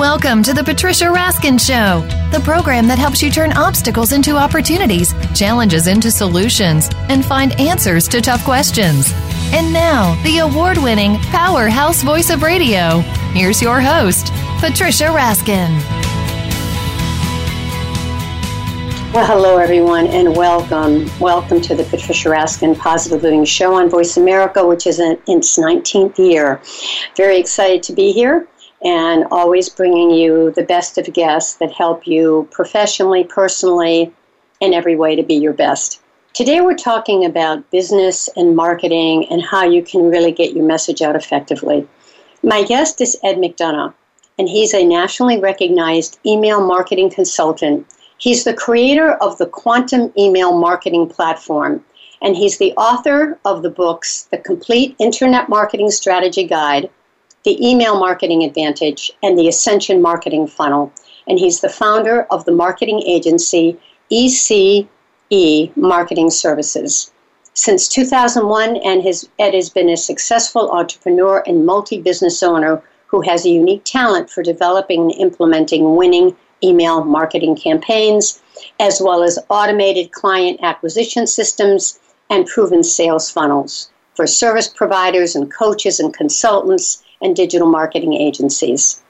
Welcome to the Patricia Raskin Show, the program that helps you turn obstacles into opportunities, challenges into solutions, and find answers to tough questions. And now, the award winning powerhouse voice of radio. Here's your host, Patricia Raskin. Well, hello, everyone, and welcome. Welcome to the Patricia Raskin Positive Living Show on Voice America, which is in its 19th year. Very excited to be here and always bringing you the best of guests that help you professionally, personally, in every way to be your best. Today, we're talking about business and marketing and how you can really get your message out effectively. My guest is Ed McDonough, and he's a nationally recognized email marketing consultant He's the creator of the Quantum Email Marketing Platform, and he's the author of the books The Complete Internet Marketing Strategy Guide, The Email Marketing Advantage, and The Ascension Marketing Funnel. And he's the founder of the marketing agency ECE Marketing Services. Since 2001, and his, Ed has been a successful entrepreneur and multi business owner who has a unique talent for developing and implementing winning email marketing campaigns, as well as automated client acquisition systems and proven sales funnels for service providers and coaches and consultants and digital marketing agencies.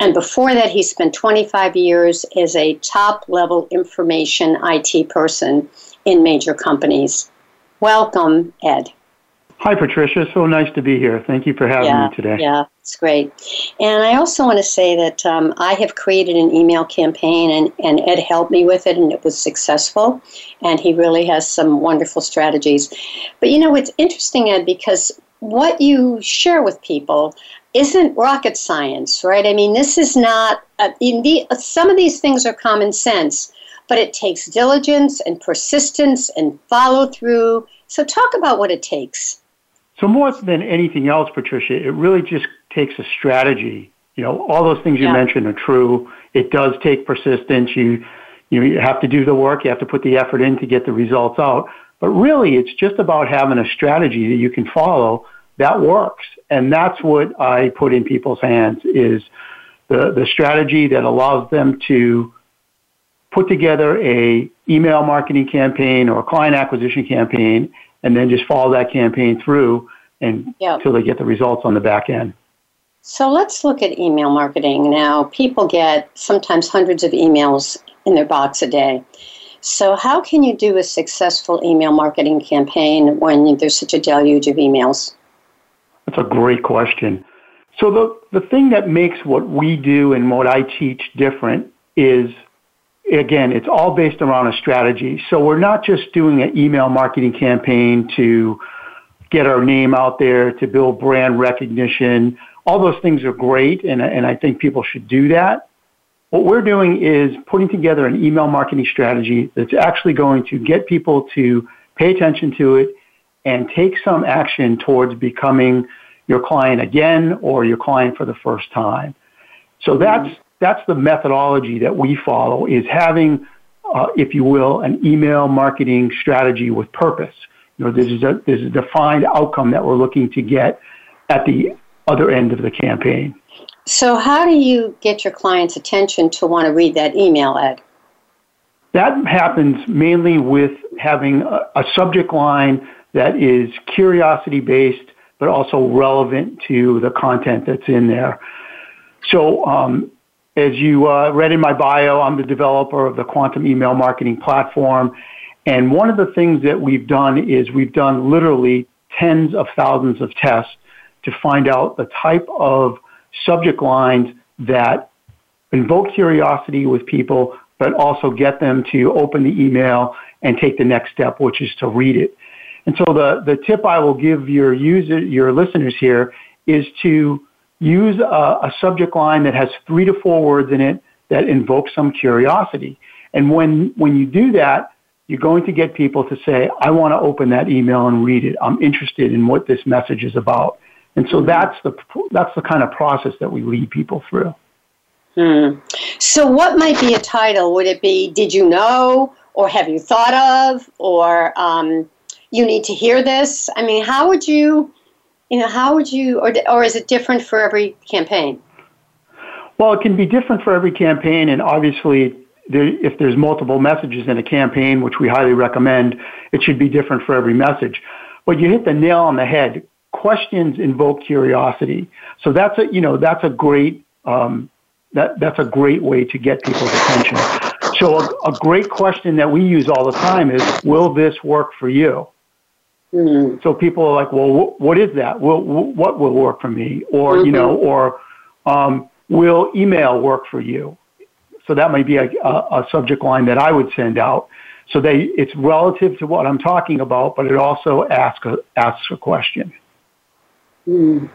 And before that, he spent 25 years as a top level information IT person in major companies. Welcome, Ed. Hi, Patricia. So nice to be here. Thank you for having yeah, me today. Yeah, it's great. And I also want to say that um, I have created an email campaign, and, and Ed helped me with it, and it was successful. And he really has some wonderful strategies. But you know, it's interesting, Ed, because what you share with people isn't rocket science, right? I mean, this is not, uh, in the, uh, some of these things are common sense, but it takes diligence and persistence and follow through. So, talk about what it takes. So more than anything else, Patricia, it really just takes a strategy. You know, all those things you yeah. mentioned are true. It does take persistence. You, you know, you have to do the work. You have to put the effort in to get the results out. But really, it's just about having a strategy that you can follow that works. And that's what I put in people's hands is the, the strategy that allows them to put together a email marketing campaign or a client acquisition campaign and then just follow that campaign through and yep. until they get the results on the back end. So let's look at email marketing now. People get sometimes hundreds of emails in their box a day. So, how can you do a successful email marketing campaign when there's such a deluge of emails? That's a great question. So, the, the thing that makes what we do and what I teach different is again, it's all based around a strategy. So we're not just doing an email marketing campaign to get our name out there, to build brand recognition. All those things are great, and, and I think people should do that. What we're doing is putting together an email marketing strategy that's actually going to get people to pay attention to it and take some action towards becoming your client again or your client for the first time. So that's that's the methodology that we follow is having, uh, if you will, an email marketing strategy with purpose. You know, this is a, there's a defined outcome that we're looking to get at the other end of the campaign. So, how do you get your client's attention to want to read that email, Ed? That happens mainly with having a, a subject line that is curiosity based, but also relevant to the content that's in there. So, um, as you uh, read in my bio, I'm the developer of the Quantum Email Marketing Platform. And one of the things that we've done is we've done literally tens of thousands of tests to find out the type of subject lines that invoke curiosity with people, but also get them to open the email and take the next step, which is to read it. And so the, the tip I will give your user, your listeners here is to use a, a subject line that has three to four words in it that invoke some curiosity. And when, when you do that, you're going to get people to say, I want to open that email and read it. I'm interested in what this message is about. And so that's the, that's the kind of process that we lead people through. Hmm. So, what might be a title? Would it be Did You Know? Or Have You Thought of? Or um, You Need to Hear This? I mean, how would you you know, how would you, or, or is it different for every campaign? Well, it can be different for every campaign, and obviously, there, if there's multiple messages in a campaign, which we highly recommend, it should be different for every message. But you hit the nail on the head. Questions invoke curiosity, so that's a you know that's a great um, that that's a great way to get people's attention. So a, a great question that we use all the time is, "Will this work for you?" Mm-hmm. So people are like, well, wh- what is that? Will, wh- what will work for me? Or, mm-hmm. you know, or um, will email work for you? So that might be a, a, a, subject line that I would send out. So they, it's relative to what I'm talking about, but it also asks a, asks a question. Mm.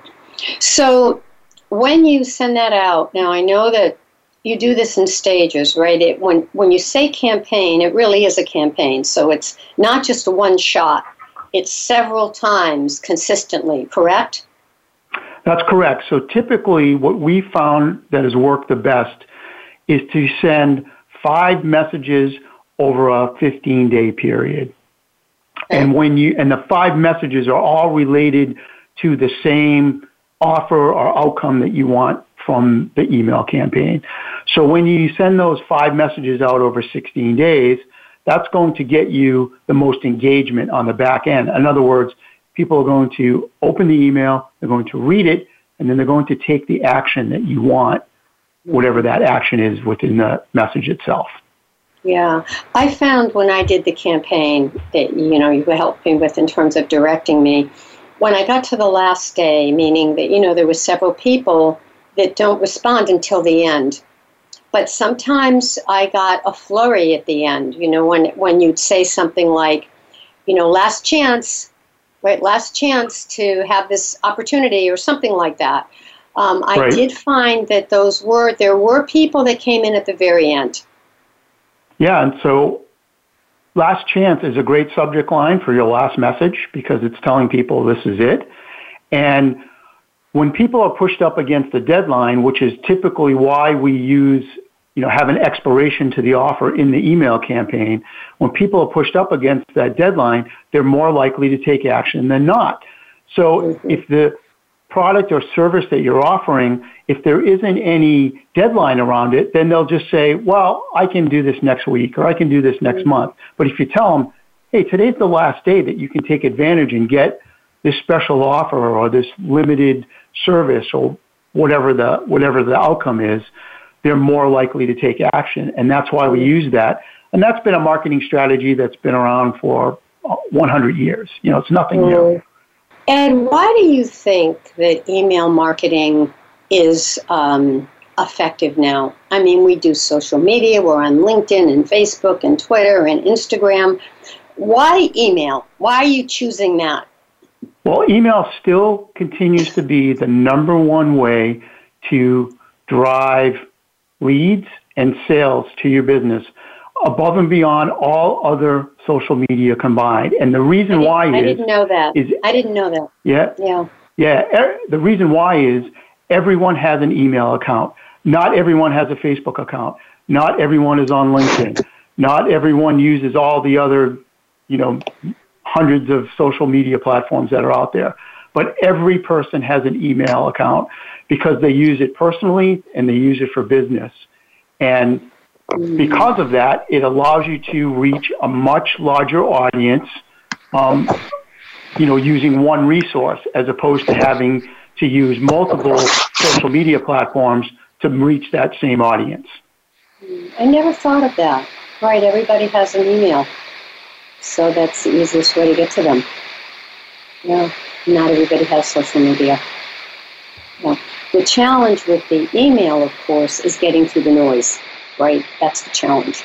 So when you send that out, now I know that you do this in stages, right? It, when, when you say campaign, it really is a campaign. So it's not just a one shot it's several times consistently, correct? That's correct. So typically, what we found that has worked the best is to send five messages over a 15 day period. Okay. And when you, and the five messages are all related to the same offer or outcome that you want from the email campaign. So when you send those five messages out over 16 days, that's going to get you the most engagement on the back end. In other words, people are going to open the email, they're going to read it, and then they're going to take the action that you want, whatever that action is within the message itself. Yeah, I found when I did the campaign that you know you helped me with in terms of directing me. When I got to the last day, meaning that you know there were several people that don't respond until the end, but sometimes I got a flurry at the end. You know, when when you'd say something like, you know, last chance, right? Last chance to have this opportunity or something like that. Um, I right. did find that those were there were people that came in at the very end. Yeah, and so last chance is a great subject line for your last message because it's telling people this is it. And when people are pushed up against the deadline, which is typically why we use, you know, have an expiration to the offer in the email campaign, when people are pushed up against that deadline, they're more likely to take action than not. So mm-hmm. if the product or service that you're offering, if there isn't any deadline around it, then they'll just say, well, I can do this next week or I can do this next mm-hmm. month. But if you tell them, hey, today's the last day that you can take advantage and get this special offer or this limited service or whatever the whatever the outcome is, they're more likely to take action, and that's why we use that. And that's been a marketing strategy that's been around for 100 years. You know, it's nothing new. Mm. And why do you think that email marketing is um, effective now? I mean, we do social media. We're on LinkedIn and Facebook and Twitter and Instagram. Why email? Why are you choosing that? Well, email still continues to be the number one way to drive leads and sales to your business above and beyond all other social media combined. And the reason why I is I didn't know that. Is, I didn't know that. Yeah. Yeah. Yeah. Er, the reason why is everyone has an email account. Not everyone has a Facebook account. Not everyone is on LinkedIn. Not everyone uses all the other, you know, hundreds of social media platforms that are out there. But every person has an email account because they use it personally and they use it for business. And because of that, it allows you to reach a much larger audience, um, you know, using one resource as opposed to having to use multiple social media platforms to reach that same audience. I never thought of that. Right, everybody has an email. So that's the easiest way to get to them. No, not everybody has social media. Yeah. The challenge with the email, of course, is getting through the noise, right? That's the challenge.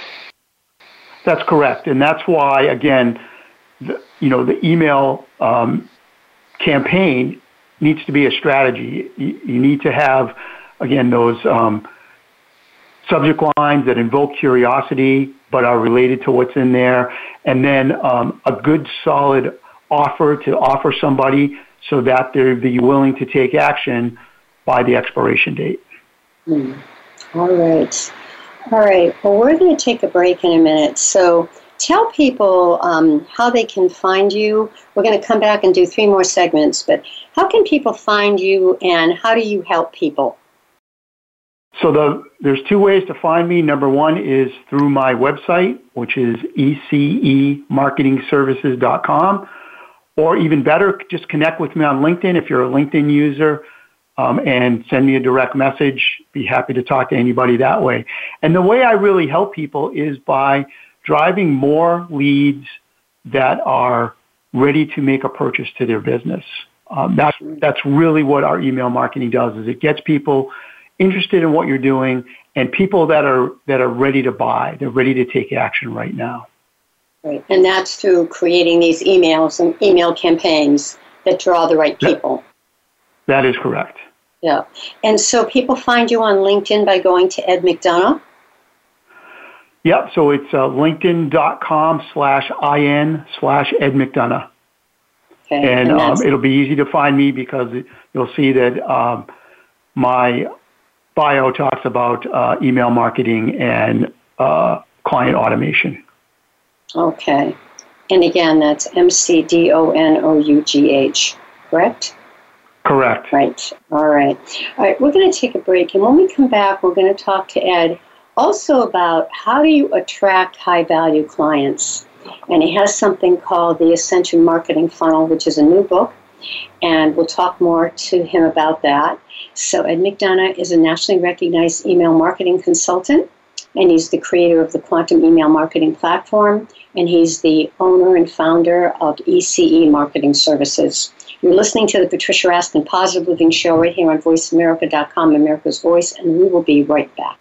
That's correct. And that's why, again, the, you know, the email um, campaign needs to be a strategy. You, you need to have, again, those um, subject lines that invoke curiosity but are related to what's in there, and then um, a good solid offer to offer somebody so that they'd be willing to take action by the expiration date. Mm. All right. All right. Well, we're going to take a break in a minute. So tell people um, how they can find you. We're going to come back and do three more segments, but how can people find you and how do you help people? So the, there's two ways to find me. Number one is through my website, which is ecemarketingservices.com. Or even better, just connect with me on LinkedIn if you're a LinkedIn user um, and send me a direct message. Be happy to talk to anybody that way. And the way I really help people is by driving more leads that are ready to make a purchase to their business. Um, that's that's really what our email marketing does. Is it gets people interested in what you're doing and people that are that are ready to buy. They're ready to take action right now. Right, and that's through creating these emails and email campaigns that draw the right people. That is correct. Yeah, and so people find you on LinkedIn by going to Ed McDonough. Yep. So it's uh, LinkedIn.com slash in slash Ed McDonough. Okay. And, and um, it'll be easy to find me because you'll see that um, my bio talks about uh, email marketing and uh, client automation. Okay. And again, that's M C D O N O U G H, correct? Correct. Right. All right. All right. We're going to take a break. And when we come back, we're going to talk to Ed also about how do you attract high value clients. And he has something called the Ascension Marketing Funnel, which is a new book. And we'll talk more to him about that. So, Ed McDonough is a nationally recognized email marketing consultant, and he's the creator of the Quantum Email Marketing Platform, and he's the owner and founder of ECE Marketing Services. You're listening to the Patricia Raskin Positive Living Show right here on VoiceAmerica.com, America's Voice, and we will be right back.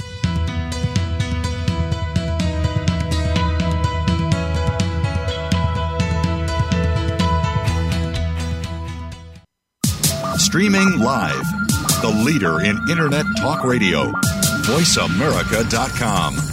Streaming live, the leader in Internet talk radio, VoiceAmerica.com.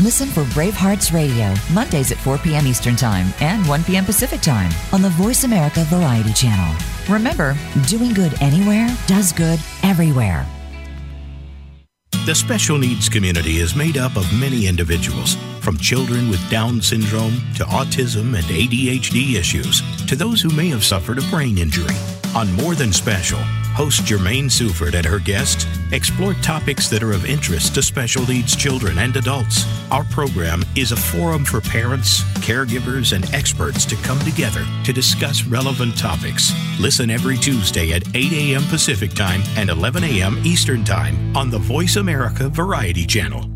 Listen for Bravehearts Radio, Mondays at 4 p.m. Eastern Time and 1 p.m. Pacific Time on the Voice America Variety Channel. Remember, doing good anywhere does good everywhere. The special needs community is made up of many individuals, from children with Down syndrome to autism and ADHD issues, to those who may have suffered a brain injury. On More Than Special, host Jermaine Suford and her guests explore topics that are of interest to special needs children and adults. Our program is a forum for parents, caregivers, and experts to come together to discuss relevant topics. Listen every Tuesday at 8 a.m. Pacific Time and 11 a.m. Eastern Time on the Voice America Variety Channel.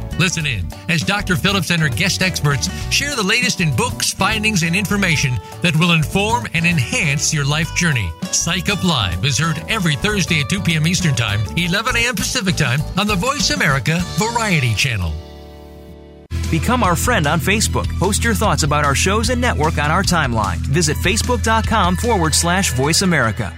Listen in as Dr. Phillips and her guest experts share the latest in books, findings, and information that will inform and enhance your life journey. Psych Up Live is heard every Thursday at 2 p.m. Eastern Time, 11 a.m. Pacific Time on the Voice America Variety Channel. Become our friend on Facebook. Post your thoughts about our shows and network on our timeline. Visit facebook.com forward slash voice America.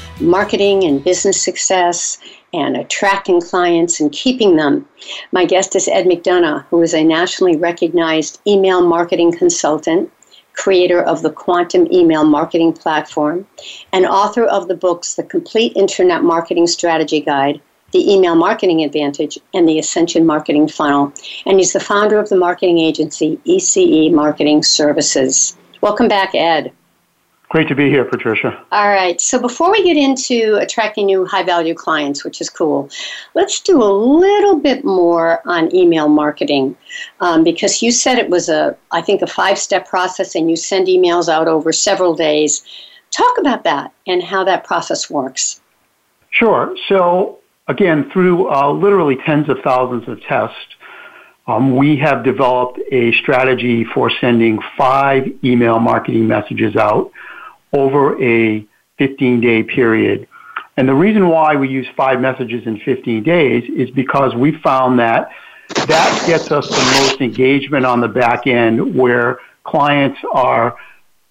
marketing and business success and attracting clients and keeping them. My guest is Ed McDonough, who is a nationally recognized email marketing consultant, creator of the Quantum Email Marketing Platform, and author of the books The Complete Internet Marketing Strategy Guide, The Email Marketing Advantage, and The Ascension Marketing Funnel. And he's the founder of the marketing agency ECE Marketing Services. Welcome back, Ed. Great to be here, Patricia. All right. So before we get into attracting new high value clients, which is cool, let's do a little bit more on email marketing um, because you said it was a, I think, a five step process and you send emails out over several days. Talk about that and how that process works. Sure. So, again, through uh, literally tens of thousands of tests, um, we have developed a strategy for sending five email marketing messages out over a 15 day period. And the reason why we use five messages in 15 days is because we found that that gets us the most engagement on the back end where clients are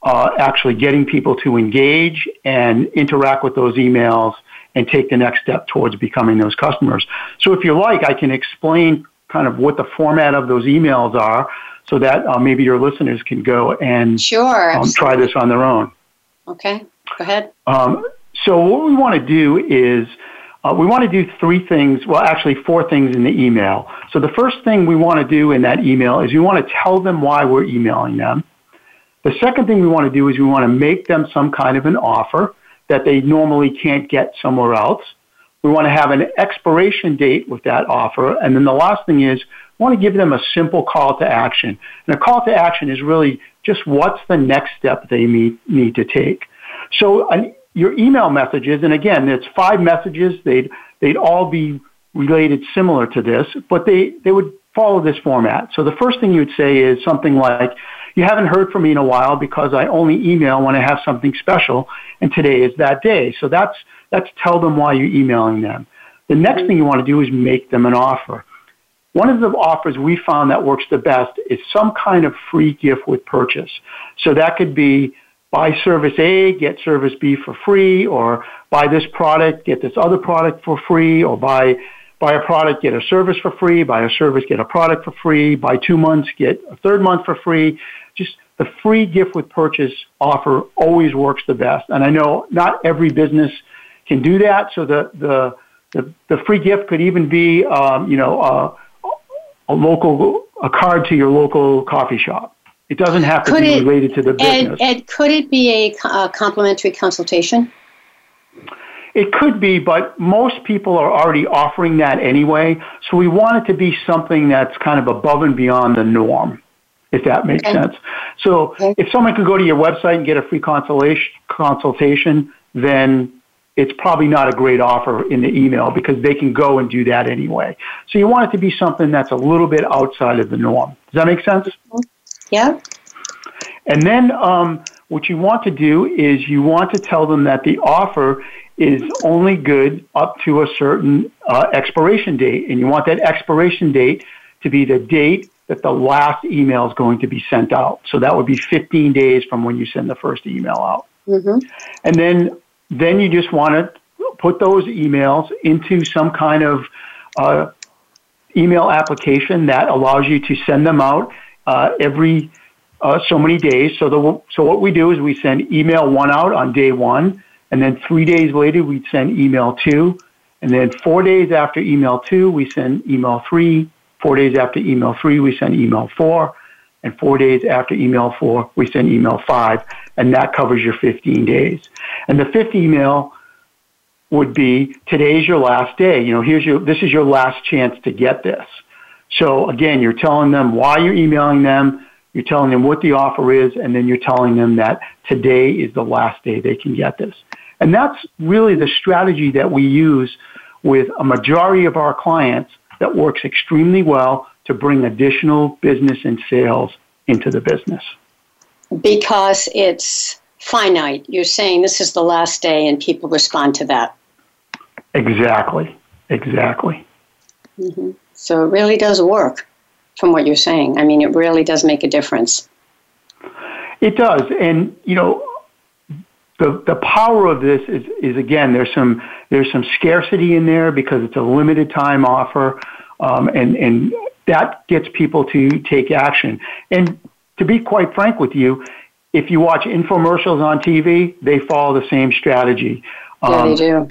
uh, actually getting people to engage and interact with those emails and take the next step towards becoming those customers. So if you like, I can explain kind of what the format of those emails are so that uh, maybe your listeners can go and sure, um, try this on their own. Okay, go ahead. Um, so what we want to do is uh, we want to do three things, well, actually four things in the email. So the first thing we want to do in that email is we want to tell them why we're emailing them. The second thing we want to do is we want to make them some kind of an offer that they normally can't get somewhere else. We want to have an expiration date with that offer. And then the last thing is we want to give them a simple call to action. And a call to action is really just what's the next step they need, need to take. So your email messages, and again, it's five messages. They'd, they'd all be related similar to this, but they, they would follow this format. So the first thing you would say is something like, you haven't heard from me in a while because I only email when I have something special, and today is that day. So that's, that's tell them why you're emailing them. The next thing you want to do is make them an offer. One of the offers we found that works the best is some kind of free gift with purchase. So that could be buy service A, get service B for free, or buy this product, get this other product for free, or buy buy a product, get a service for free, buy a service, get a product for free, buy two months, get a third month for free. Just the free gift with purchase offer always works the best. And I know not every business can do that. So the, the, the, the free gift could even be, um, you know, uh, a local, a card to your local coffee shop. It doesn't have to could be it, related to the business. Ed, Ed, could it be a, a complimentary consultation? It could be, but most people are already offering that anyway. So we want it to be something that's kind of above and beyond the norm, if that makes okay. sense. So okay. if someone could go to your website and get a free consultation, then it's probably not a great offer in the email because they can go and do that anyway. So you want it to be something that's a little bit outside of the norm. Does that make sense? Yeah. And then um, what you want to do is you want to tell them that the offer is only good up to a certain uh, expiration date, and you want that expiration date to be the date that the last email is going to be sent out. So that would be 15 days from when you send the first email out. Mm-hmm. And then then you just want to put those emails into some kind of uh, email application that allows you to send them out uh, every uh, so many days. So, the, so what we do is we send email one out on day one, and then three days later we send email two, and then four days after email two we send email three. Four days after email three we send email four, and four days after email four we send email five and that covers your 15 days. And the fifth email would be today's your last day. You know, here's your this is your last chance to get this. So again, you're telling them why you're emailing them, you're telling them what the offer is, and then you're telling them that today is the last day they can get this. And that's really the strategy that we use with a majority of our clients that works extremely well to bring additional business and sales into the business because it's finite. You're saying this is the last day, and people respond to that. Exactly. Exactly. Mm-hmm. So it really does work from what you're saying. I mean, it really does make a difference. It does. And, you know, the, the power of this is, is again, there's some, there's some scarcity in there because it's a limited time offer. Um, and, and that gets people to take action. And to be quite frank with you, if you watch infomercials on TV, they follow the same strategy. Yeah, um, they do.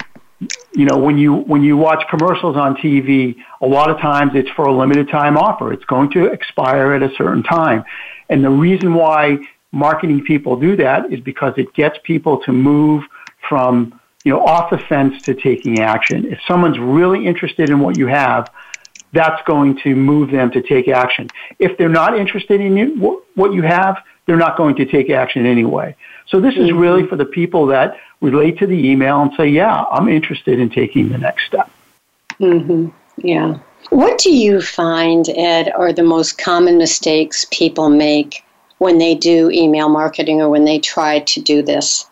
You know, when you when you watch commercials on TV, a lot of times it's for a limited time offer. It's going to expire at a certain time, and the reason why marketing people do that is because it gets people to move from you know off the fence to taking action. If someone's really interested in what you have, that's going to move them to take action. If they're not interested in you, what you have, they're not going to take action anyway. So this is mm-hmm. really for the people that relate to the email and say, "Yeah, I'm interested in taking the next step." Mm-hmm. Yeah. What do you find, Ed, are the most common mistakes people make when they do email marketing or when they try to do this?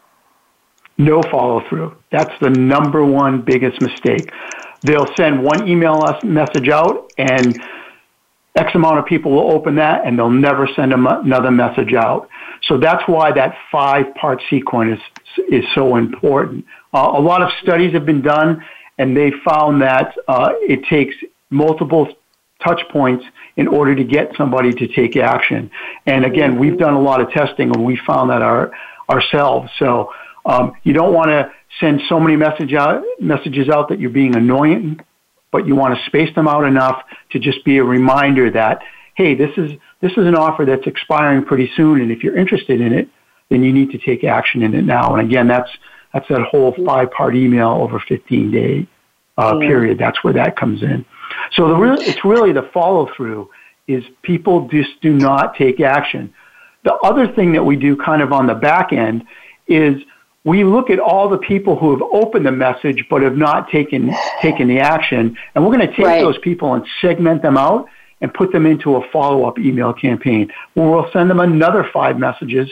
No follow through. That's the number one biggest mistake. They'll send one email message out, and X amount of people will open that, and they'll never send another message out. So that's why that five part sequence is, is so important. Uh, a lot of studies have been done, and they found that uh, it takes multiple touch points in order to get somebody to take action. And again, we've done a lot of testing, and we found that our, ourselves. So um, you don't want to send so many message out, messages out that you're being annoying, but you want to space them out enough to just be a reminder that, hey, this is, this is an offer that's expiring pretty soon, and if you're interested in it, then you need to take action in it now. And again, that's, that's that whole five-part email over 15 day uh, period. That's where that comes in. So the real, it's really the follow-through is people just do not take action. The other thing that we do kind of on the back end is we look at all the people who have opened the message but have not taken taken the action, and we're going to take right. those people and segment them out and put them into a follow-up email campaign where we'll send them another five messages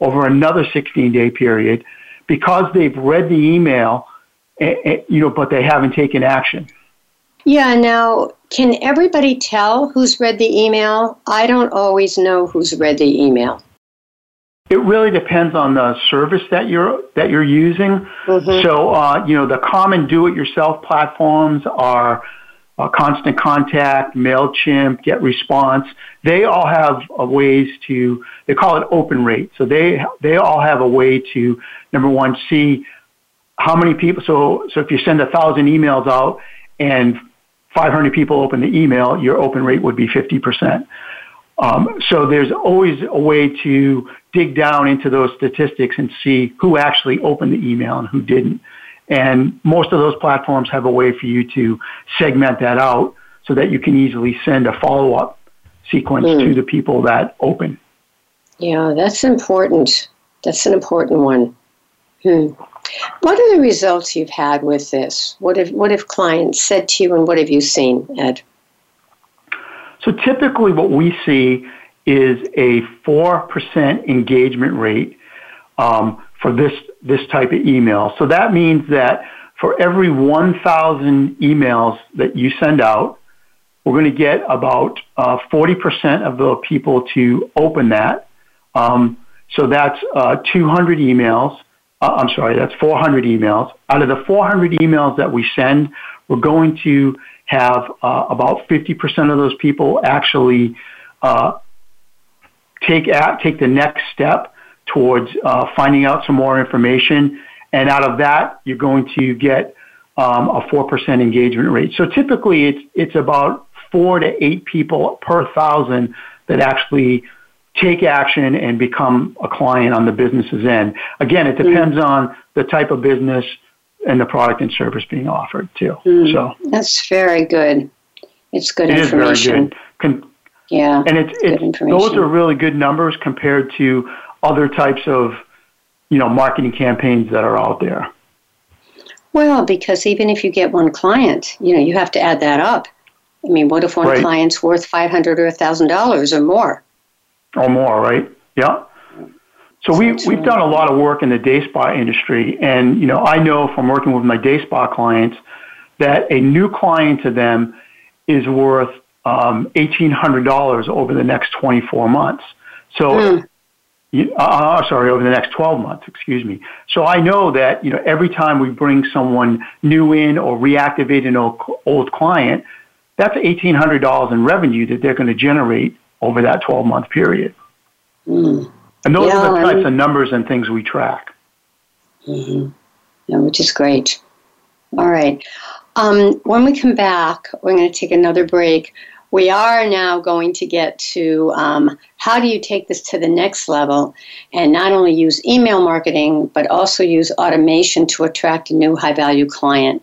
over another 16-day period because they've read the email, eh, eh, you know, but they haven't taken action. Yeah. Now, can everybody tell who's read the email? I don't always know who's read the email. It really depends on the service that you're that you're using. Mm-hmm. So, uh, you know, the common do-it-yourself platforms are uh, Constant Contact, Mailchimp, GetResponse. They all have ways to. They call it open rate. So they they all have a way to number one see how many people. So so if you send a thousand emails out and 500 people open the email, your open rate would be 50 percent. Um, so there's always a way to dig down into those statistics and see who actually opened the email and who didn't. And most of those platforms have a way for you to segment that out so that you can easily send a follow up sequence mm. to the people that open. Yeah, that's important. That's an important one. Hmm. What are the results you've had with this? What have what have clients said to you, and what have you seen, Ed? So typically, what we see is a four percent engagement rate um, for this this type of email. So that means that for every 1,000 emails that you send out, we're going to get about uh, 40% of the people to open that. Um, so that's uh, 200 emails. Uh, I'm sorry, that's 400 emails. Out of the 400 emails that we send, we're going to have uh, about 50% of those people actually uh, take at, take the next step towards uh, finding out some more information. And out of that, you're going to get um, a 4% engagement rate. So typically, it's, it's about four to eight people per thousand that actually take action and become a client on the business's end. Again, it depends mm. on the type of business and the product and service being offered too. Mm. So that's very good. It's good it information. Is very good. Con- yeah, and it's, it's those are really good numbers compared to other types of you know marketing campaigns that are out there. Well, because even if you get one client, you know you have to add that up. I mean, what if one right. client's worth five hundred or thousand dollars or more? Or more, right? Yeah. So we, we've done a lot of work in the day spa industry, and you know I know from working with my day spa clients that a new client to them is worth um, eighteen hundred dollars over the next twenty four months. So, mm. you, uh, uh, sorry, over the next twelve months. Excuse me. So I know that you know every time we bring someone new in or reactivate an old, old client, that's eighteen hundred dollars in revenue that they're going to generate over that twelve month period. Mm. And those yeah, are the types of numbers and things we track. Mm-hmm. Yeah, which is great. All right. Um, when we come back, we're going to take another break. We are now going to get to um, how do you take this to the next level and not only use email marketing, but also use automation to attract a new high value client.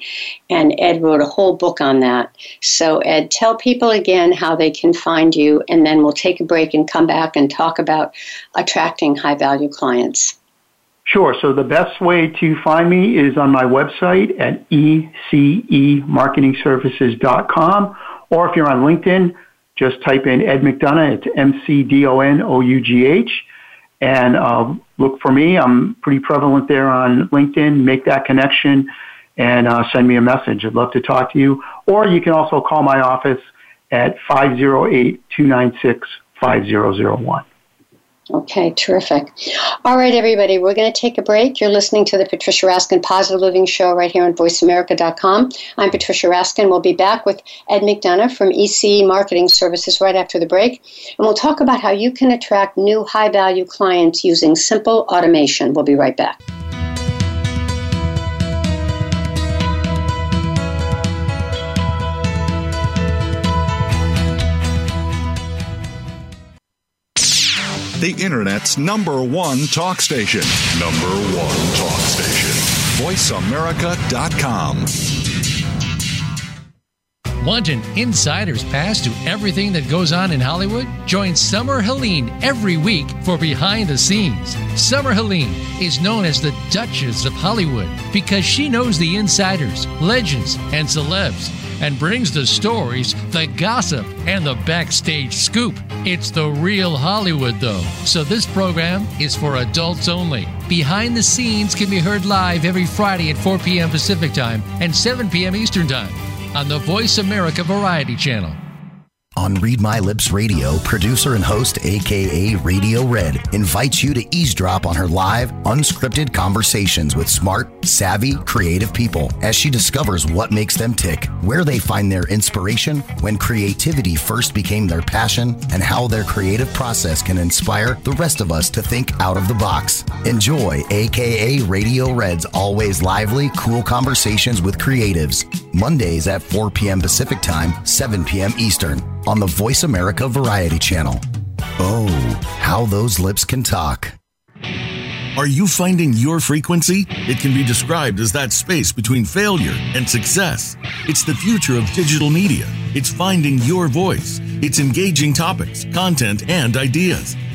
And Ed wrote a whole book on that. So, Ed, tell people again how they can find you, and then we'll take a break and come back and talk about attracting high value clients. Sure. So the best way to find me is on my website at ecemarketingservices.com or if you're on LinkedIn, just type in Ed McDonough. It's M C D O N O U G H. And uh, look for me. I'm pretty prevalent there on LinkedIn. Make that connection and uh, send me a message. I'd love to talk to you. Or you can also call my office at 508 296 5001. Okay, terrific. All right, everybody, we're going to take a break. You're listening to the Patricia Raskin Positive Living Show right here on VoiceAmerica.com. I'm Patricia Raskin. We'll be back with Ed McDonough from ECE Marketing Services right after the break. And we'll talk about how you can attract new high value clients using simple automation. We'll be right back. The Internet's number one talk station. Number one talk station. VoiceAmerica.com. Want an insider's pass to everything that goes on in Hollywood? Join Summer Helene every week for Behind the Scenes. Summer Helene is known as the Duchess of Hollywood because she knows the insiders, legends, and celebs and brings the stories, the gossip, and the backstage scoop. It's the real Hollywood, though. So this program is for adults only. Behind the Scenes can be heard live every Friday at 4 p.m. Pacific Time and 7 p.m. Eastern Time on the Voice America Variety Channel. On Read My Lips Radio, producer and host, aka Radio Red, invites you to eavesdrop on her live, unscripted conversations with smart, savvy, creative people as she discovers what makes them tick, where they find their inspiration, when creativity first became their passion, and how their creative process can inspire the rest of us to think out of the box. Enjoy aka Radio Red's always lively, cool conversations with creatives. Mondays at 4 p.m. Pacific Time, 7 p.m. Eastern on the Voice America Variety Channel. Oh, how those lips can talk. Are you finding your frequency? It can be described as that space between failure and success. It's the future of digital media. It's finding your voice. It's engaging topics, content, and ideas.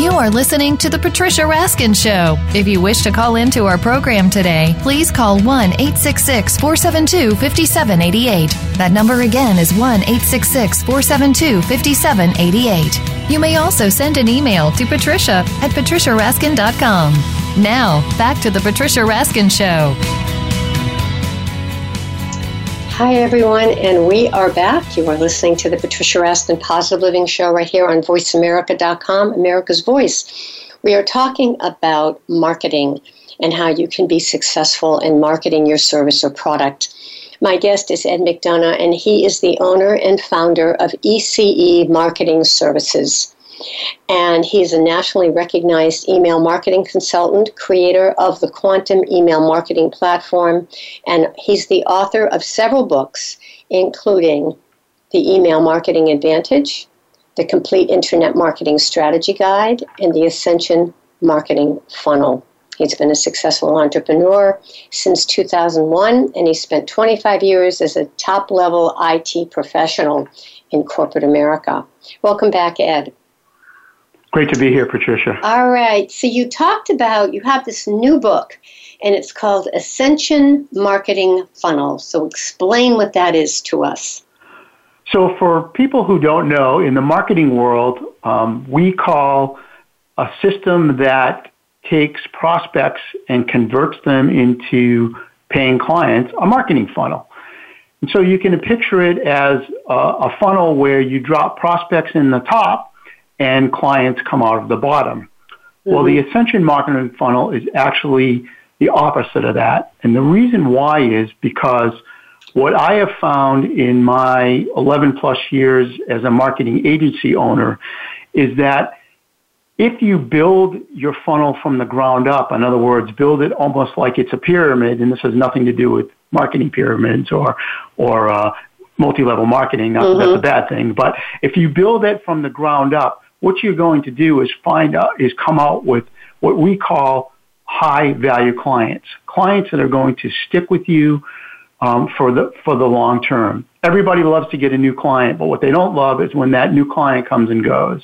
You are listening to The Patricia Raskin Show. If you wish to call into our program today, please call 1 866 472 5788. That number again is 1 866 472 5788. You may also send an email to patricia at patriciaraskin.com. Now, back to The Patricia Raskin Show. Hi, everyone, and we are back. You are listening to the Patricia Raskin Positive Living Show right here on VoiceAmerica.com, America's Voice. We are talking about marketing and how you can be successful in marketing your service or product. My guest is Ed McDonough, and he is the owner and founder of ECE Marketing Services and he's a nationally recognized email marketing consultant, creator of the Quantum Email Marketing Platform, and he's the author of several books, including The Email Marketing Advantage, The Complete Internet Marketing Strategy Guide, and The Ascension Marketing Funnel. He's been a successful entrepreneur since 2001, and he spent 25 years as a top level IT professional in corporate America. Welcome back, Ed. Great to be here, Patricia. All right. So you talked about you have this new book, and it's called Ascension Marketing Funnel. So explain what that is to us. So for people who don't know, in the marketing world, um, we call a system that takes prospects and converts them into paying clients a marketing funnel. And so you can picture it as a, a funnel where you drop prospects in the top and clients come out of the bottom. Mm-hmm. Well, the Ascension marketing funnel is actually the opposite of that. And the reason why is because what I have found in my 11 plus years as a marketing agency owner is that if you build your funnel from the ground up, in other words, build it almost like it's a pyramid, and this has nothing to do with marketing pyramids or or uh, multi-level marketing. Not mm-hmm. that that's a mm-hmm. bad thing, but if you build it from the ground up, what you're going to do is find out is come out with what we call high value clients, clients that are going to stick with you um, for the for the long term. Everybody loves to get a new client, but what they don't love is when that new client comes and goes.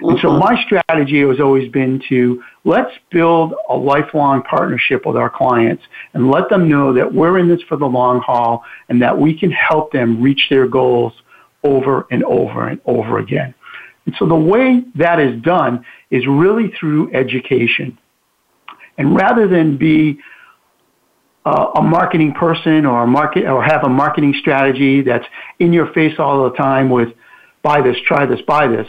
And so my strategy has always been to let's build a lifelong partnership with our clients and let them know that we're in this for the long haul and that we can help them reach their goals over and over and over again. And so the way that is done is really through education. And rather than be uh, a marketing person or a market or have a marketing strategy that's in your face all the time with buy this, try this, buy this,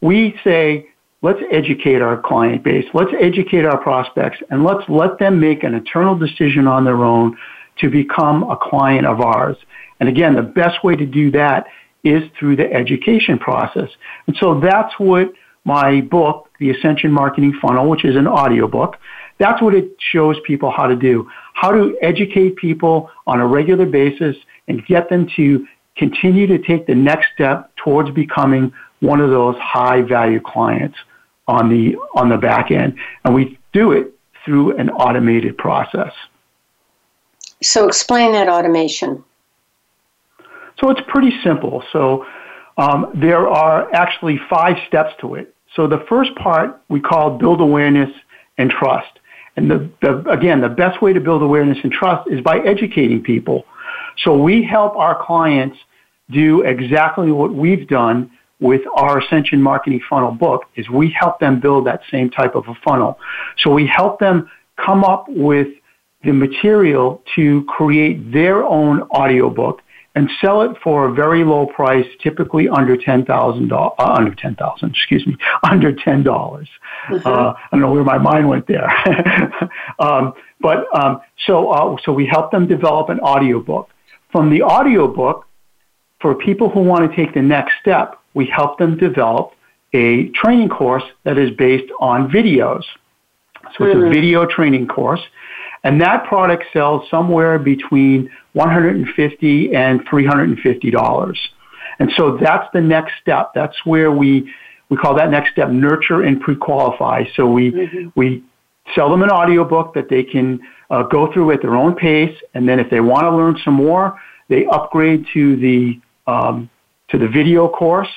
we say let's educate our client base, let's educate our prospects, and let's let them make an internal decision on their own to become a client of ours. And again, the best way to do that is through the education process. And so that's what my book, The Ascension Marketing Funnel, which is an audiobook, that's what it shows people how to do. How to educate people on a regular basis and get them to continue to take the next step towards becoming one of those high value clients on the on the back end. And we do it through an automated process. So explain that automation. So it's pretty simple. So um, there are actually five steps to it. So the first part we call build awareness and trust. And the, the, again, the best way to build awareness and trust is by educating people. So we help our clients do exactly what we've done with our Ascension Marketing Funnel book is we help them build that same type of a funnel. So we help them come up with the material to create their own audiobook and sell it for a very low price, typically under ten thousand dollars, uh, under ten thousand, excuse me, under ten dollars. Mm-hmm. Uh, I don't know where my mind went there, um, but um, so uh, so we help them develop an audiobook. From the audiobook, for people who want to take the next step, we help them develop a training course that is based on videos. So it's mm-hmm. a video training course. And that product sells somewhere between 150 and $350. And so that's the next step. That's where we, we call that next step nurture and pre-qualify. So we, mm-hmm. we sell them an audiobook that they can uh, go through at their own pace. And then if they want to learn some more, they upgrade to the, um, to the video course.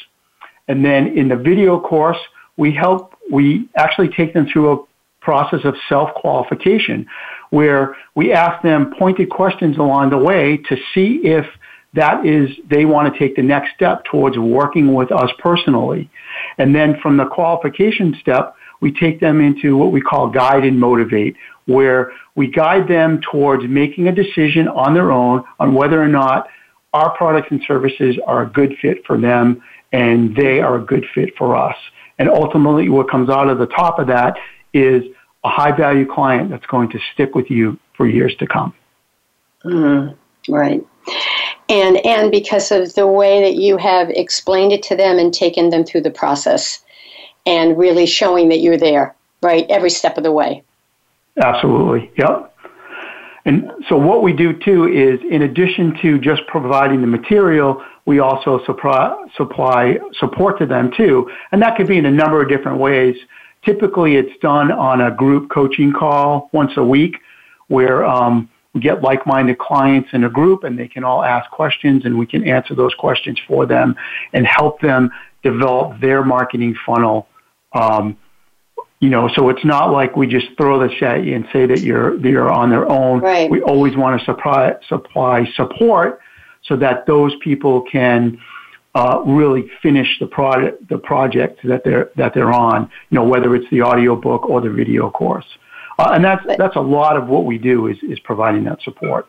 And then in the video course, we help, we actually take them through a process of self-qualification where we ask them pointed questions along the way to see if that is they want to take the next step towards working with us personally. And then from the qualification step, we take them into what we call guide and motivate, where we guide them towards making a decision on their own on whether or not our products and services are a good fit for them and they are a good fit for us. And ultimately, what comes out of the top of that is a high value client that's going to stick with you for years to come. Mm, right. And, and because of the way that you have explained it to them and taken them through the process and really showing that you're there, right, every step of the way. Absolutely. Yep. And so what we do too is in addition to just providing the material, we also supply, supply support to them too. And that could be in a number of different ways. Typically, it's done on a group coaching call once a week where um, we get like-minded clients in a group and they can all ask questions and we can answer those questions for them and help them develop their marketing funnel. Um, you know, so it's not like we just throw this at you and say that you're you're on their own. Right. We always want to supply supply support so that those people can uh, really finish the project the project that they're that they're on. You know, whether it's the audio book or the video course, uh, and that's that's a lot of what we do is is providing that support.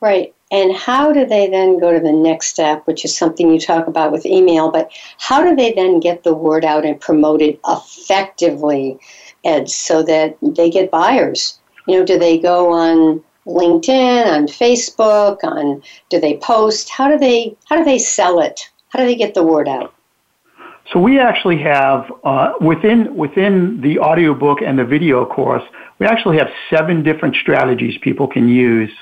Right. And how do they then go to the next step, which is something you talk about with email, but how do they then get the word out and promote it effectively, Ed, so that they get buyers? You know, do they go on LinkedIn, on Facebook, on do they post? How do they how do they sell it? How do they get the word out? So we actually have uh, within within the audiobook and the video course, we actually have seven different strategies people can use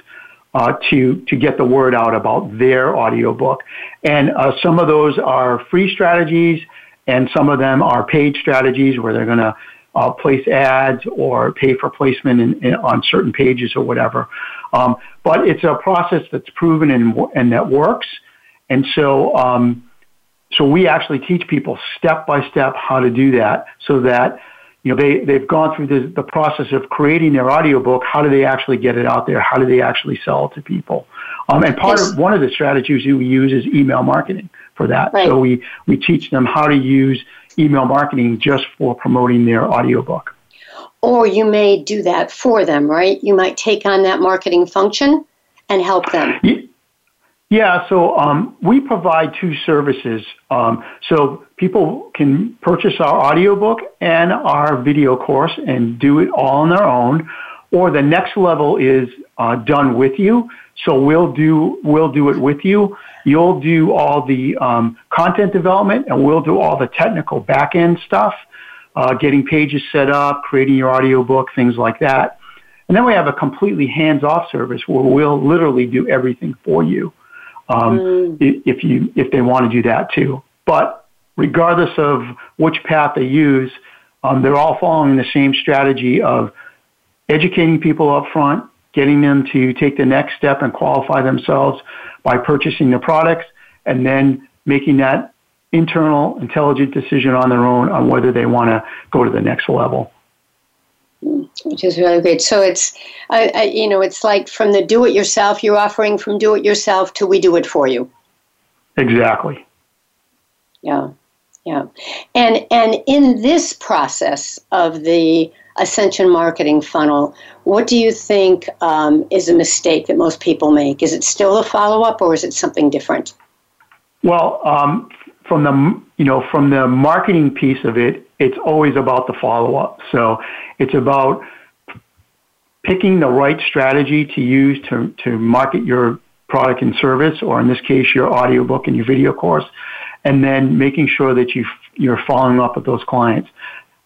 uh, to to get the word out about their audiobook. And uh, some of those are free strategies, and some of them are paid strategies where they're going to uh, place ads or pay for placement in, in, on certain pages or whatever. Um, but it's a process that's proven and, and that works. And so, um, so we actually teach people step by step how to do that so that you know, they, they've gone through the, the process of creating their audiobook. How do they actually get it out there? How do they actually sell it to people? Um, and part yes. of one of the strategies that we use is email marketing for that. Right. So we, we teach them how to use email marketing just for promoting their audiobook. Or you may do that for them, right? You might take on that marketing function and help them. Yeah, so um, we provide two services. Um, so people can purchase our audiobook and our video course and do it all on their own. Or the next level is uh, done with you. So we'll do we'll do it with you. You'll do all the um, content development, and we'll do all the technical back end stuff, uh, getting pages set up, creating your audiobook, things like that. And then we have a completely hands off service where we'll literally do everything for you um, mm. if you if they want to do that too. But regardless of which path they use, um, they're all following the same strategy of educating people up front, getting them to take the next step and qualify themselves by purchasing the products, and then making that internal intelligent decision on their own on whether they want to go to the next level which is really great. So it's, I, I, you know, it's like from the do-it-yourself you're offering from do-it-yourself to we do it for you. Exactly. Yeah, yeah, and and in this process of the ascension marketing funnel, what do you think um, is a mistake that most people make? Is it still a follow-up, or is it something different? Well, um, from the you know from the marketing piece of it, it's always about the follow up. So it's about picking the right strategy to use to, to market your product and service, or in this case, your audiobook and your video course, and then making sure that you, you're following up with those clients.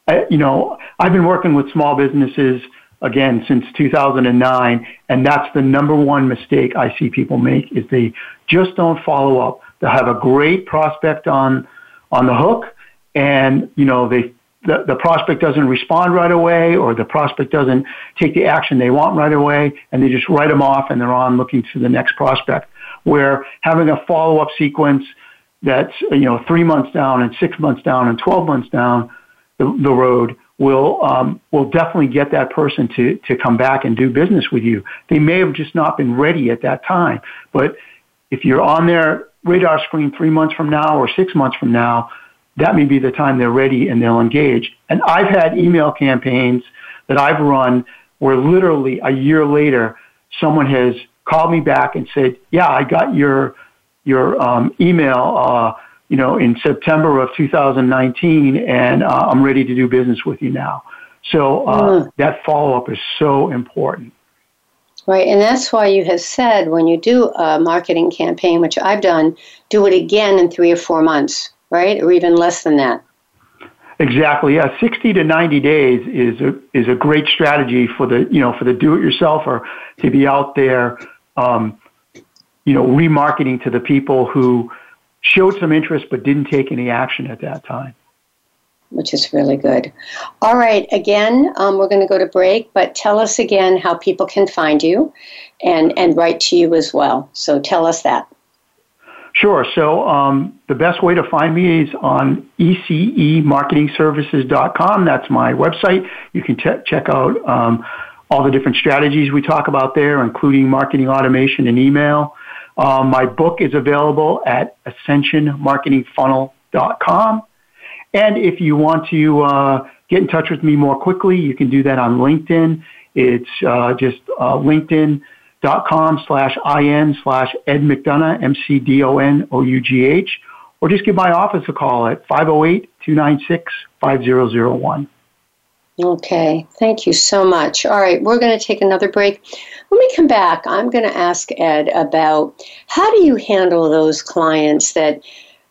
I, you know, I've been working with small businesses again since 2009, and that's the number one mistake I see people make is they just don't follow up. They'll have a great prospect on on the hook, and you know they the, the prospect doesn't respond right away or the prospect doesn't take the action they want right away and they just write them off and they're on looking to the next prospect where having a follow-up sequence that's you know three months down and six months down and 12 months down the, the road will um, will definitely get that person to to come back and do business with you. They may have just not been ready at that time, but if you're on their radar screen three months from now or six months from now, that may be the time they're ready and they'll engage. And I've had email campaigns that I've run where literally a year later, someone has called me back and said, "Yeah, I got your your um, email, uh, you know, in September of 2019, and uh, I'm ready to do business with you now." So uh, mm. that follow up is so important. Right, and that's why you have said when you do a marketing campaign, which I've done, do it again in three or four months right? Or even less than that. Exactly. Yeah, 60 to 90 days is a, is a great strategy for the, you know, for the do-it-yourselfer to be out there, um, you know, remarketing to the people who showed some interest but didn't take any action at that time. Which is really good. All right, again, um, we're going to go to break, but tell us again how people can find you and, and write to you as well. So tell us that. Sure. So um, the best way to find me is on ecemarketingservices.com. That's my website. You can check out um, all the different strategies we talk about there, including marketing automation and email. Um, my book is available at ascensionmarketingfunnel.com. And if you want to uh, get in touch with me more quickly, you can do that on LinkedIn. It's uh, just uh, linkedin.com slash in slash Ed McDonough, M-C-D-O-N-O-U-G-H, or just give my office a call at 508-296-5001. Okay, thank you so much. All right, we're going to take another break. When we come back, I'm going to ask Ed about how do you handle those clients that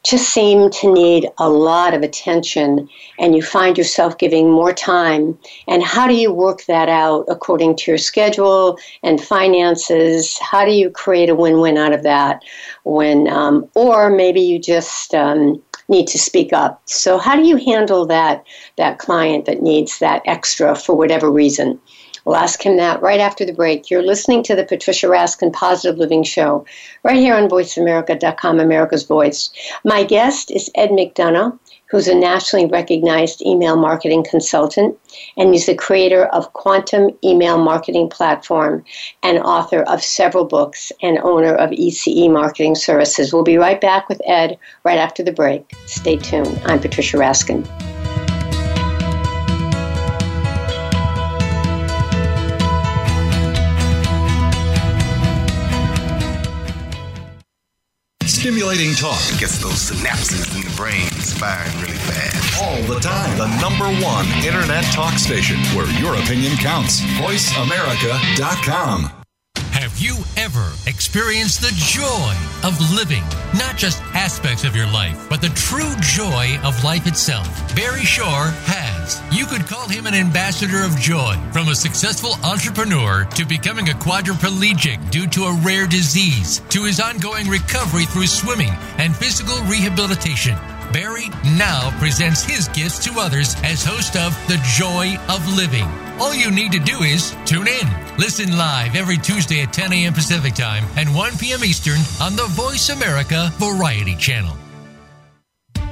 just seem to need a lot of attention and you find yourself giving more time. And how do you work that out according to your schedule and finances? How do you create a win-win out of that when um, or maybe you just um, need to speak up? So how do you handle that that client that needs that extra for whatever reason We'll ask him that right after the break. You're listening to the Patricia Raskin Positive Living Show right here on VoiceAmerica.com, America's Voice. My guest is Ed McDonough, who's a nationally recognized email marketing consultant, and he's the creator of Quantum Email Marketing Platform and author of several books and owner of ECE Marketing Services. We'll be right back with Ed right after the break. Stay tuned. I'm Patricia Raskin. Stimulating talk. It gets those synapses in the brain firing really fast. All the time. The number one internet talk station where your opinion counts. VoiceAmerica.com. Have you ever experienced the joy of living? Not just aspects of your life, but the true joy of life itself. Barry Shore has. You could call him an ambassador of joy. From a successful entrepreneur to becoming a quadriplegic due to a rare disease, to his ongoing recovery through swimming and physical rehabilitation. Barry now presents his gifts to others as host of The Joy of Living. All you need to do is tune in. Listen live every Tuesday at 10 a.m. Pacific Time and 1 p.m. Eastern on the Voice America Variety Channel.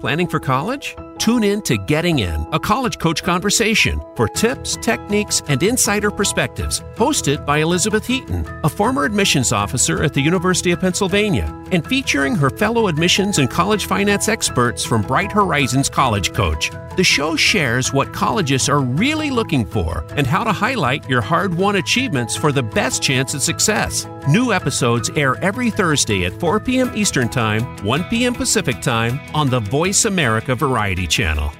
Planning for college? Tune in to Getting In, a college coach conversation for tips, techniques, and insider perspectives, hosted by Elizabeth Heaton, a former admissions officer at the University of Pennsylvania, and featuring her fellow admissions and college finance experts from Bright Horizons College Coach. The show shares what colleges are really looking for and how to highlight your hard won achievements for the best chance at success. New episodes air every Thursday at 4 p.m. Eastern Time, 1 p.m. Pacific Time on the Voice America Variety Channel.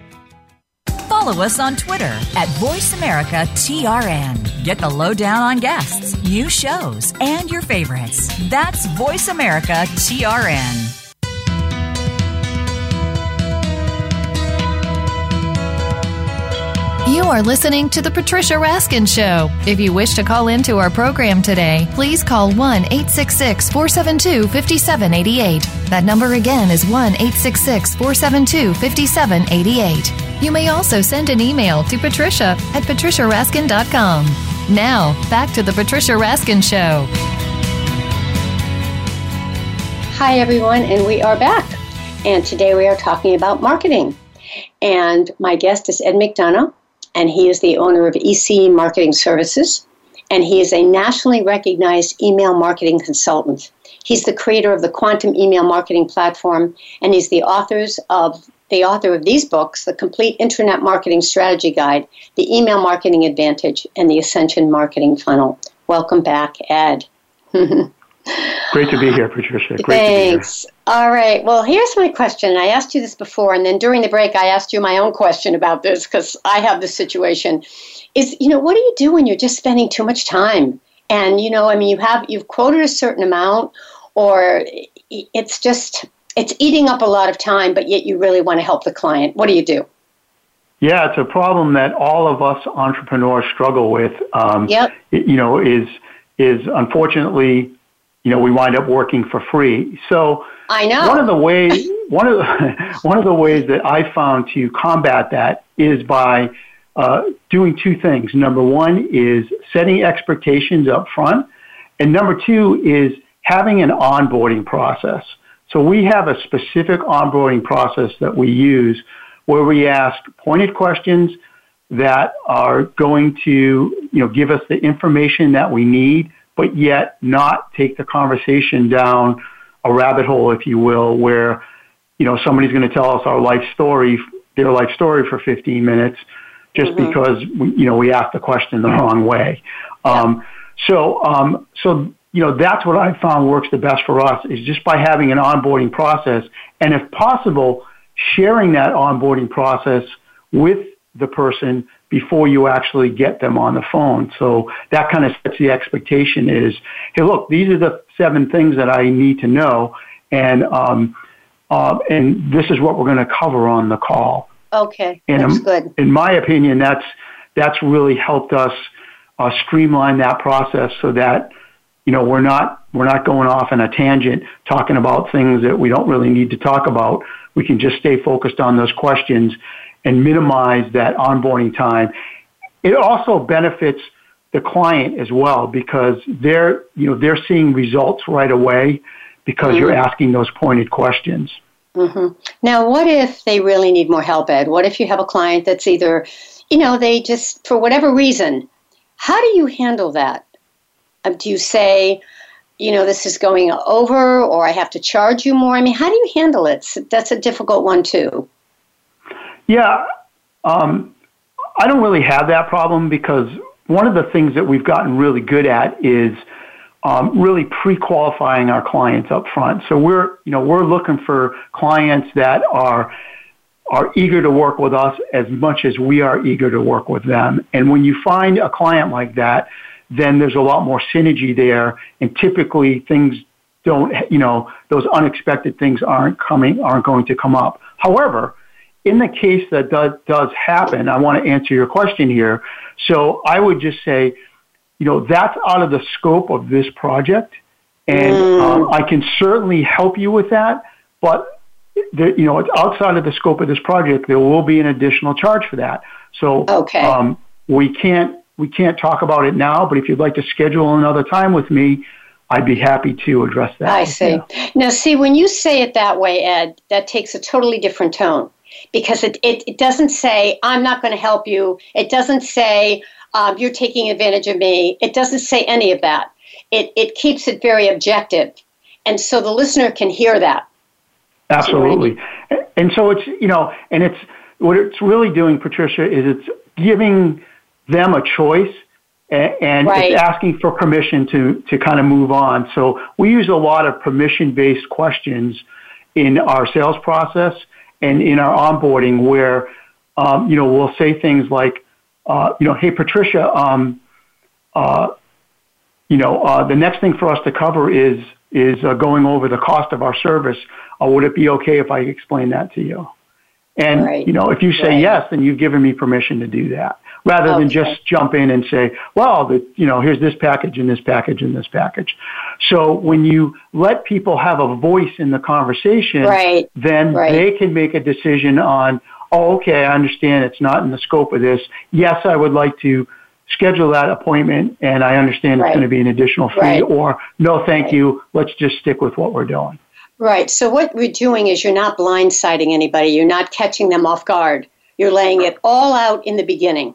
Follow us on Twitter at VoiceAmericaTRN. Get the lowdown on guests, new shows, and your favorites. That's VoiceAmericaTRN. You are listening to The Patricia Raskin Show. If you wish to call into our program today, please call 1 866 472 5788. That number again is 1 866 472 5788. You may also send an email to patricia at patriciaraskin.com. Now, back to The Patricia Raskin Show. Hi, everyone, and we are back. And today we are talking about marketing. And my guest is Ed McDonough and he is the owner of ECE Marketing Services, and he is a nationally recognized email marketing consultant. He's the creator of the Quantum Email Marketing Platform, and he's the authors of the author of these books, The Complete Internet Marketing Strategy Guide, The Email Marketing Advantage, and The Ascension Marketing Funnel. Welcome back, Ed. Great to be here, Patricia. Great Thanks. All right. Well, here's my question. I asked you this before, and then during the break, I asked you my own question about this because I have this situation. Is you know what do you do when you're just spending too much time? And you know, I mean, you have you've quoted a certain amount, or it's just it's eating up a lot of time, but yet you really want to help the client. What do you do? Yeah, it's a problem that all of us entrepreneurs struggle with. Um, yep. You know, is is unfortunately, you know, we wind up working for free. So I know one of the ways one of the, one of the ways that I found to combat that is by uh, doing two things. Number one is setting expectations up front, and number two is having an onboarding process. So we have a specific onboarding process that we use where we ask pointed questions that are going to, you know, give us the information that we need, but yet not take the conversation down a rabbit hole, if you will, where, you know, somebody's going to tell us our life story, their life story for 15 minutes just mm-hmm. because we, you know, we asked the question the wrong way. Um, so, um, so, you know, that's what I found works the best for us is just by having an onboarding process and if possible, sharing that onboarding process with the person before you actually get them on the phone. So that kind of sets the expectation is, hey, look, these are the seven things that I need to know, and um, uh, and this is what we're going to cover on the call. Okay, and that's in, good. In my opinion, that's that's really helped us uh, streamline that process so that you know we're not we're not going off on a tangent talking about things that we don't really need to talk about we can just stay focused on those questions and minimize that onboarding time. It also benefits the client as well because they're, you know, they're seeing results right away because mm-hmm. you're asking those pointed questions. Mm-hmm. Now, what if they really need more help, Ed? What if you have a client that's either, you know, they just, for whatever reason, how do you handle that? Um, do you say, you know, this is going over or I have to charge you more? I mean, how do you handle it? That's a difficult one, too. Yeah, um, I don't really have that problem because one of the things that we've gotten really good at is um, really pre-qualifying our clients up front. So we're, you know, we're looking for clients that are are eager to work with us as much as we are eager to work with them. And when you find a client like that, then there's a lot more synergy there. And typically things don't, you know, those unexpected things aren't coming, aren't going to come up. However, in the case that does, does happen, I want to answer your question here. So I would just say, you know, that's out of the scope of this project. And mm. um, I can certainly help you with that, but the, you know, it's outside of the scope of this project. There will be an additional charge for that. So okay. um, we can't we can't talk about it now, but if you'd like to schedule another time with me, I'd be happy to address that. I see. You. Now, see, when you say it that way, Ed, that takes a totally different tone because it, it, it doesn't say, I'm not going to help you. It doesn't say, um, you're taking advantage of me. It doesn't say any of that. It, it keeps it very objective. And so the listener can hear that. Absolutely. And so it's, you know, and it's, what it's really doing, Patricia, is it's giving them a choice and right. it's asking for permission to, to kind of move on. So we use a lot of permission based questions in our sales process and in our onboarding where, um, you know, we'll say things like, uh, you know, hey, Patricia, um, uh, you know, uh, the next thing for us to cover is, is uh, going over the cost of our service. Uh, would it be okay if I explain that to you? And, right. you know, if you say right. yes, then you've given me permission to do that rather okay. than just jump in and say, well, the, you know, here's this package and this package and this package. So when you let people have a voice in the conversation, right. then right. they can make a decision on, oh, okay, I understand it's not in the scope of this. Yes, I would like to schedule that appointment and I understand it's going to be an additional fee or no, thank you. Let's just stick with what we're doing. Right. So what we're doing is you're not blindsiding anybody. You're not catching them off guard. You're laying it all out in the beginning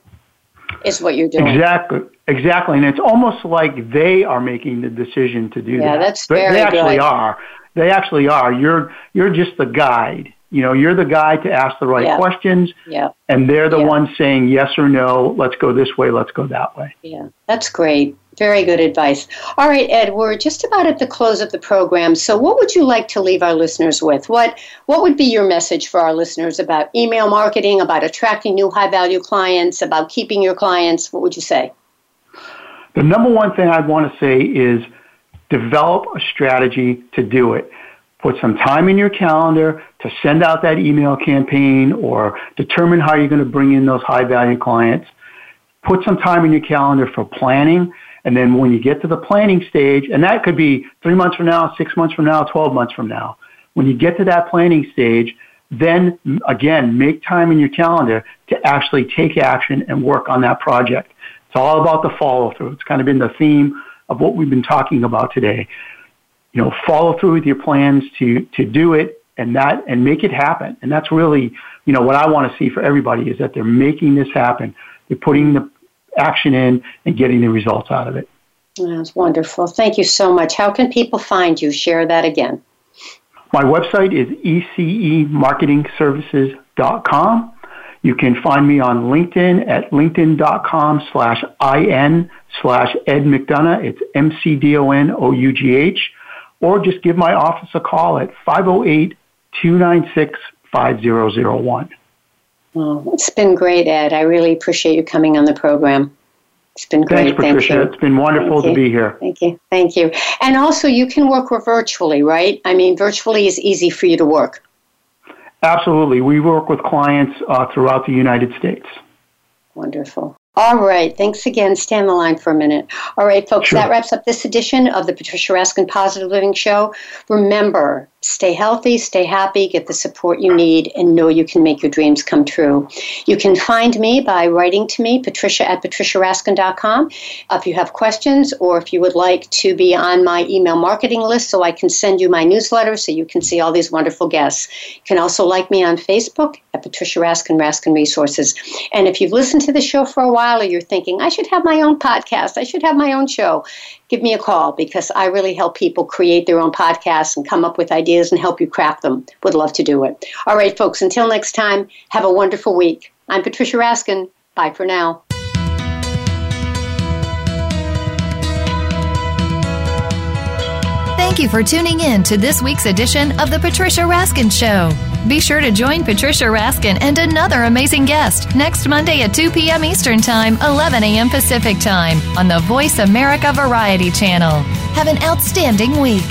is what you're doing. Exactly. Exactly. And it's almost like they are making the decision to do yeah, that. Yeah, that's very They actually good. are. They actually are. You're you're just the guide. You know, you're the guy to ask the right yeah. questions. Yeah. And they're the yeah. ones saying yes or no, let's go this way, let's go that way. Yeah. That's great. Very good advice. All right, Ed, we're just about at the close of the program. So, what would you like to leave our listeners with? What What would be your message for our listeners about email marketing, about attracting new high value clients, about keeping your clients? What would you say? The number one thing I'd want to say is develop a strategy to do it. Put some time in your calendar to send out that email campaign or determine how you're going to bring in those high value clients. Put some time in your calendar for planning. And then when you get to the planning stage, and that could be three months from now, six months from now, 12 months from now, when you get to that planning stage, then again, make time in your calendar to actually take action and work on that project. It's all about the follow through. It's kind of been the theme of what we've been talking about today. You know, follow through with your plans to, to do it and that, and make it happen. And that's really, you know, what I want to see for everybody is that they're making this happen. They're putting the action in and getting the results out of it. That's wonderful. Thank you so much. How can people find you? Share that again. My website is ecemarketingservices.com. You can find me on LinkedIn at linkedin.com slash in slash Ed McDonough. It's M-C-D-O-N-O-U-G-H. Or just give my office a call at 508-296-5001. Well, it's been great, Ed. I really appreciate you coming on the program. It's been great. Thanks, Patricia. Thank it's been wonderful to be here. Thank you. Thank you. And also, you can work virtually, right? I mean, virtually is easy for you to work. Absolutely. We work with clients uh, throughout the United States. Wonderful. All right. Thanks again. Stay on the line for a minute. All right, folks, sure. that wraps up this edition of the Patricia Raskin Positive Living Show. Remember, stay healthy, stay happy, get the support you need, and know you can make your dreams come true. You can find me by writing to me, patricia at patriciaraskin.com. If you have questions or if you would like to be on my email marketing list so I can send you my newsletter so you can see all these wonderful guests. You can also like me on Facebook at Patricia Raskin, Raskin Resources. And if you've listened to the show for a while or you're thinking, I should have my own podcast, I should have my own show, give me a call because I really help people create their own podcasts and come up with ideas ideas and help you craft them. Would love to do it. All right, folks, until next time, have a wonderful week. I'm Patricia Raskin. Bye for now. Thank you for tuning in to this week's edition of The Patricia Raskin Show. Be sure to join Patricia Raskin and another amazing guest next Monday at 2 p.m. Eastern Time, 11 a.m. Pacific Time on the Voice America Variety Channel. Have an outstanding week.